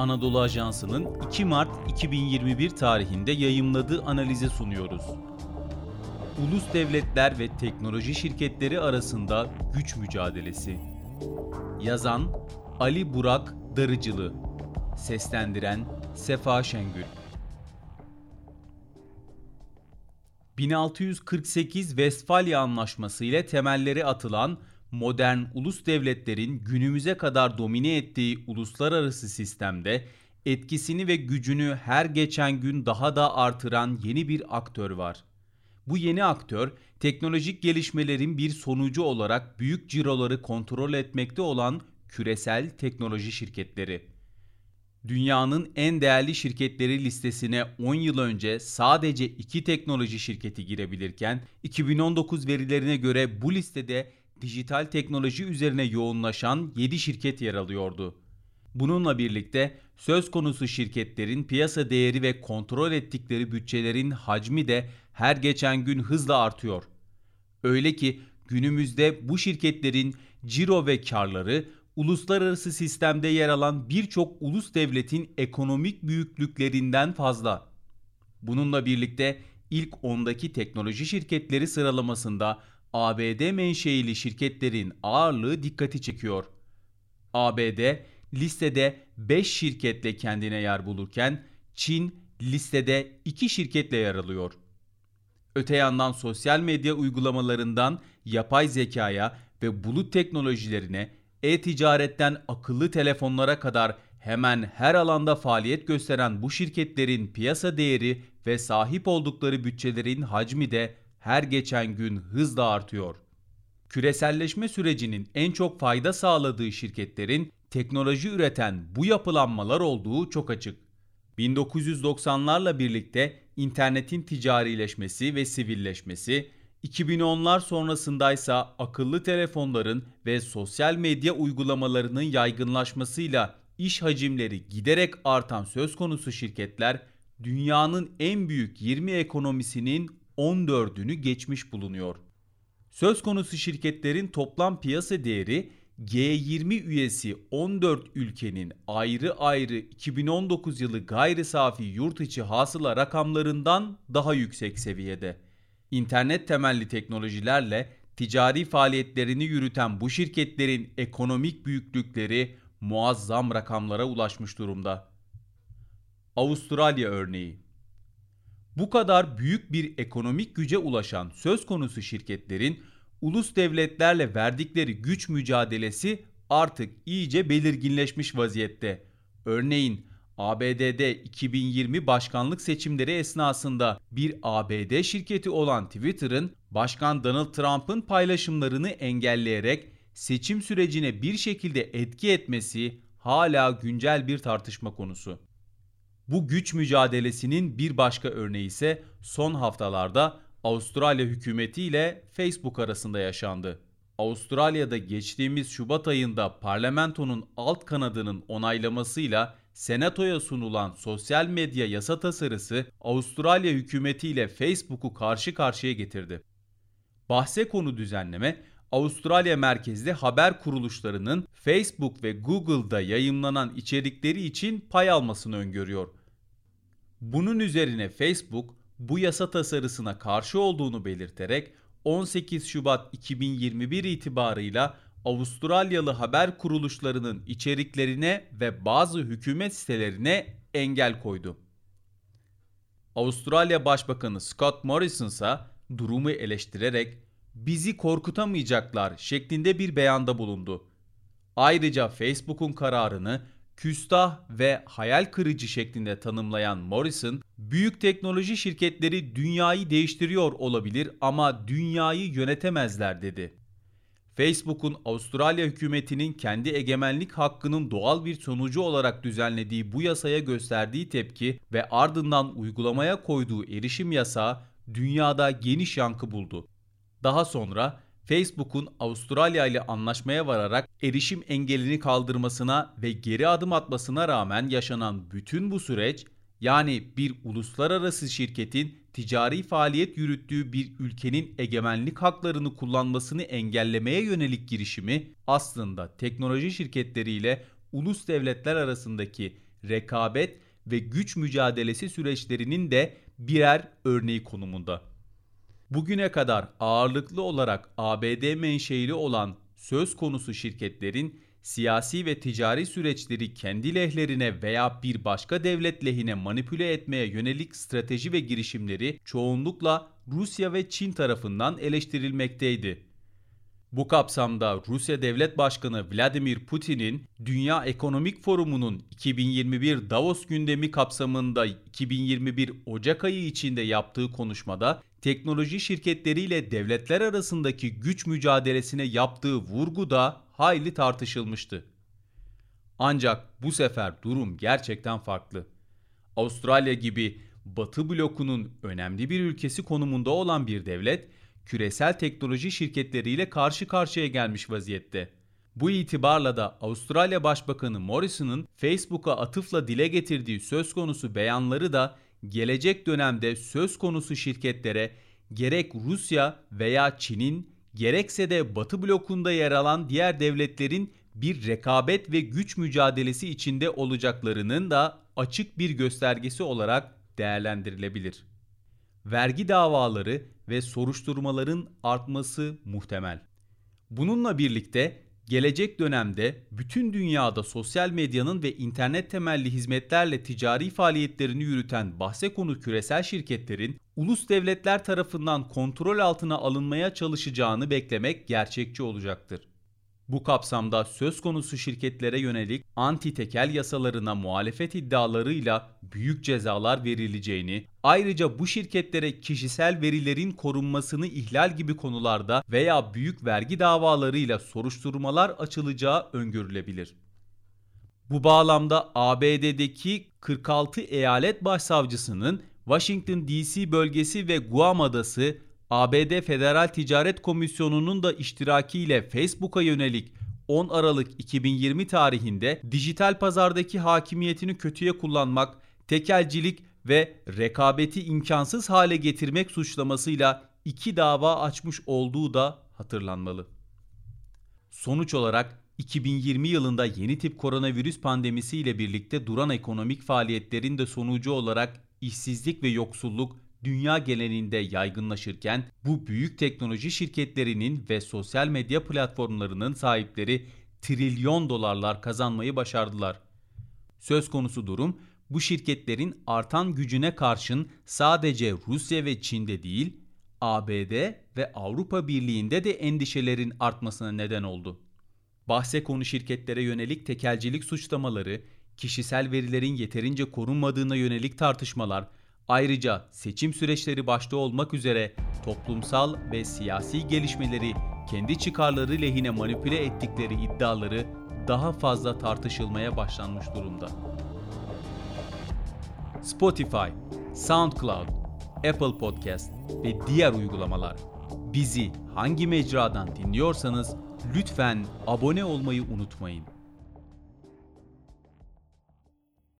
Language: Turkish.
Anadolu Ajansı'nın 2 Mart 2021 tarihinde yayımladığı analize sunuyoruz. Ulus devletler ve teknoloji şirketleri arasında güç mücadelesi. Yazan Ali Burak Darıcılı Seslendiren Sefa Şengül 1648 Westfalia Anlaşması ile temelleri atılan modern ulus devletlerin günümüze kadar domine ettiği uluslararası sistemde etkisini ve gücünü her geçen gün daha da artıran yeni bir aktör var. Bu yeni aktör teknolojik gelişmelerin bir sonucu olarak büyük ciroları kontrol etmekte olan küresel teknoloji şirketleri. Dünyanın en değerli şirketleri listesine 10 yıl önce sadece 2 teknoloji şirketi girebilirken 2019 verilerine göre bu listede dijital teknoloji üzerine yoğunlaşan 7 şirket yer alıyordu. Bununla birlikte söz konusu şirketlerin piyasa değeri ve kontrol ettikleri bütçelerin hacmi de her geçen gün hızla artıyor. Öyle ki günümüzde bu şirketlerin ciro ve karları uluslararası sistemde yer alan birçok ulus devletin ekonomik büyüklüklerinden fazla. Bununla birlikte ilk 10'daki teknoloji şirketleri sıralamasında ABD menşeili şirketlerin ağırlığı dikkati çekiyor. ABD listede 5 şirketle kendine yer bulurken Çin listede 2 şirketle yer alıyor. Öte yandan sosyal medya uygulamalarından yapay zekaya ve bulut teknolojilerine, e-ticaretten akıllı telefonlara kadar hemen her alanda faaliyet gösteren bu şirketlerin piyasa değeri ve sahip oldukları bütçelerin hacmi de her geçen gün hızla artıyor. Küreselleşme sürecinin en çok fayda sağladığı şirketlerin teknoloji üreten bu yapılanmalar olduğu çok açık. 1990'larla birlikte internetin ticarileşmesi ve sivilleşmesi, 2010'lar sonrasındaysa akıllı telefonların ve sosyal medya uygulamalarının yaygınlaşmasıyla iş hacimleri giderek artan söz konusu şirketler dünyanın en büyük 20 ekonomisinin 14'ünü geçmiş bulunuyor. Söz konusu şirketlerin toplam piyasa değeri G20 üyesi 14 ülkenin ayrı ayrı 2019 yılı gayri safi yurt içi hasıla rakamlarından daha yüksek seviyede. İnternet temelli teknolojilerle ticari faaliyetlerini yürüten bu şirketlerin ekonomik büyüklükleri muazzam rakamlara ulaşmış durumda. Avustralya örneği bu kadar büyük bir ekonomik güce ulaşan söz konusu şirketlerin ulus devletlerle verdikleri güç mücadelesi artık iyice belirginleşmiş vaziyette. Örneğin ABD'de 2020 başkanlık seçimleri esnasında bir ABD şirketi olan Twitter'ın Başkan Donald Trump'ın paylaşımlarını engelleyerek seçim sürecine bir şekilde etki etmesi hala güncel bir tartışma konusu. Bu güç mücadelesinin bir başka örneği ise son haftalarda Avustralya hükümeti ile Facebook arasında yaşandı. Avustralya'da geçtiğimiz Şubat ayında parlamentonun alt kanadının onaylamasıyla Senato'ya sunulan sosyal medya yasa tasarısı Avustralya hükümeti ile Facebook'u karşı karşıya getirdi. Bahse konu düzenleme Avustralya merkezli haber kuruluşlarının Facebook ve Google'da yayımlanan içerikleri için pay almasını öngörüyor. Bunun üzerine Facebook bu yasa tasarısına karşı olduğunu belirterek 18 Şubat 2021 itibarıyla Avustralyalı haber kuruluşlarının içeriklerine ve bazı hükümet sitelerine engel koydu. Avustralya Başbakanı Scott Morrison ise durumu eleştirerek bizi korkutamayacaklar şeklinde bir beyanda bulundu. Ayrıca Facebook'un kararını küstah ve hayal kırıcı şeklinde tanımlayan Morrison, büyük teknoloji şirketleri dünyayı değiştiriyor olabilir ama dünyayı yönetemezler dedi. Facebook'un Avustralya hükümetinin kendi egemenlik hakkının doğal bir sonucu olarak düzenlediği bu yasaya gösterdiği tepki ve ardından uygulamaya koyduğu erişim yasağı dünyada geniş yankı buldu. Daha sonra Facebook'un Avustralya ile anlaşmaya vararak erişim engelini kaldırmasına ve geri adım atmasına rağmen yaşanan bütün bu süreç yani bir uluslararası şirketin ticari faaliyet yürüttüğü bir ülkenin egemenlik haklarını kullanmasını engellemeye yönelik girişimi aslında teknoloji şirketleriyle ulus devletler arasındaki rekabet ve güç mücadelesi süreçlerinin de birer örneği konumunda. Bugüne kadar ağırlıklı olarak ABD menşeili olan söz konusu şirketlerin siyasi ve ticari süreçleri kendi lehlerine veya bir başka devlet lehine manipüle etmeye yönelik strateji ve girişimleri çoğunlukla Rusya ve Çin tarafından eleştirilmekteydi. Bu kapsamda Rusya Devlet Başkanı Vladimir Putin'in Dünya Ekonomik Forumu'nun 2021 Davos gündemi kapsamında 2021 Ocak ayı içinde yaptığı konuşmada teknoloji şirketleriyle devletler arasındaki güç mücadelesine yaptığı vurgu da hayli tartışılmıştı. Ancak bu sefer durum gerçekten farklı. Avustralya gibi Batı blokunun önemli bir ülkesi konumunda olan bir devlet, küresel teknoloji şirketleriyle karşı karşıya gelmiş vaziyette. Bu itibarla da Avustralya Başbakanı Morrison'ın Facebook'a atıfla dile getirdiği söz konusu beyanları da gelecek dönemde söz konusu şirketlere gerek Rusya veya Çin'in gerekse de Batı blokunda yer alan diğer devletlerin bir rekabet ve güç mücadelesi içinde olacaklarının da açık bir göstergesi olarak değerlendirilebilir. Vergi davaları ve soruşturmaların artması muhtemel. Bununla birlikte gelecek dönemde bütün dünyada sosyal medyanın ve internet temelli hizmetlerle ticari faaliyetlerini yürüten bahse konu küresel şirketlerin ulus devletler tarafından kontrol altına alınmaya çalışacağını beklemek gerçekçi olacaktır. Bu kapsamda söz konusu şirketlere yönelik anti tekel yasalarına muhalefet iddialarıyla büyük cezalar verileceğini, ayrıca bu şirketlere kişisel verilerin korunmasını ihlal gibi konularda veya büyük vergi davalarıyla soruşturmalar açılacağı öngörülebilir. Bu bağlamda ABD'deki 46 eyalet başsavcısının Washington DC bölgesi ve Guam adası ABD Federal Ticaret Komisyonu'nun da iştirakiyle Facebook'a yönelik 10 Aralık 2020 tarihinde dijital pazardaki hakimiyetini kötüye kullanmak, tekelcilik ve rekabeti imkansız hale getirmek suçlamasıyla iki dava açmış olduğu da hatırlanmalı. Sonuç olarak 2020 yılında yeni tip koronavirüs pandemisi ile birlikte duran ekonomik faaliyetlerin de sonucu olarak işsizlik ve yoksulluk dünya genelinde yaygınlaşırken bu büyük teknoloji şirketlerinin ve sosyal medya platformlarının sahipleri trilyon dolarlar kazanmayı başardılar. Söz konusu durum bu şirketlerin artan gücüne karşın sadece Rusya ve Çin'de değil, ABD ve Avrupa Birliği'nde de endişelerin artmasına neden oldu. Bahse konu şirketlere yönelik tekelcilik suçlamaları, kişisel verilerin yeterince korunmadığına yönelik tartışmalar, Ayrıca seçim süreçleri başta olmak üzere toplumsal ve siyasi gelişmeleri kendi çıkarları lehine manipüle ettikleri iddiaları daha fazla tartışılmaya başlanmış durumda. Spotify, SoundCloud, Apple Podcast ve diğer uygulamalar. Bizi hangi mecradan dinliyorsanız lütfen abone olmayı unutmayın.